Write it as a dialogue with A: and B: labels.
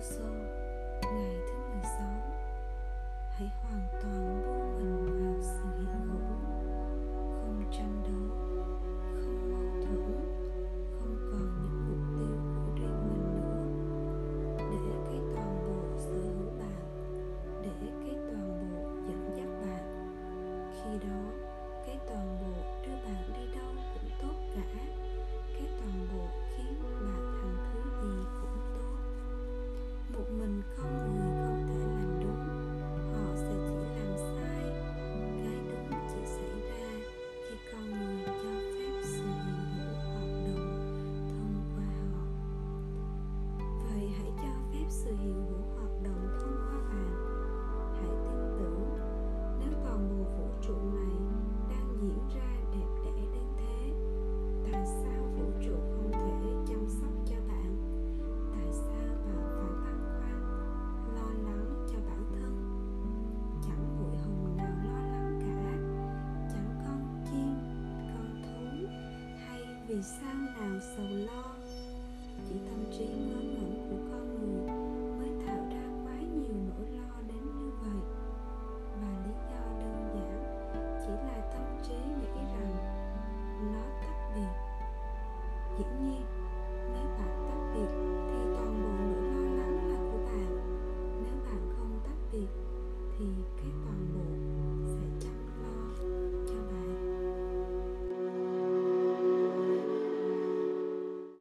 A: Sô ngày thứ 16 Hãy hoàn toàn buông mình vào sự hiện hữu. Không tranh đấu, Không mâu thuẫn, Không còn những mục tiêu của riêng mình nữa. Để cái toàn bộ sở hữu bạn, Để cái toàn bộ dẫn dắt bạn. Khi đó, cái toàn bộ đưa bạn đi đâu? vì sao nào sầu lo? Chỉ tâm trí ngớ ngẩn của con người mới tạo ra quá nhiều nỗi lo đến như vậy. Và lý do đơn giản chỉ là tâm trí nghĩ rằng nó tách biệt. Dĩ nhiên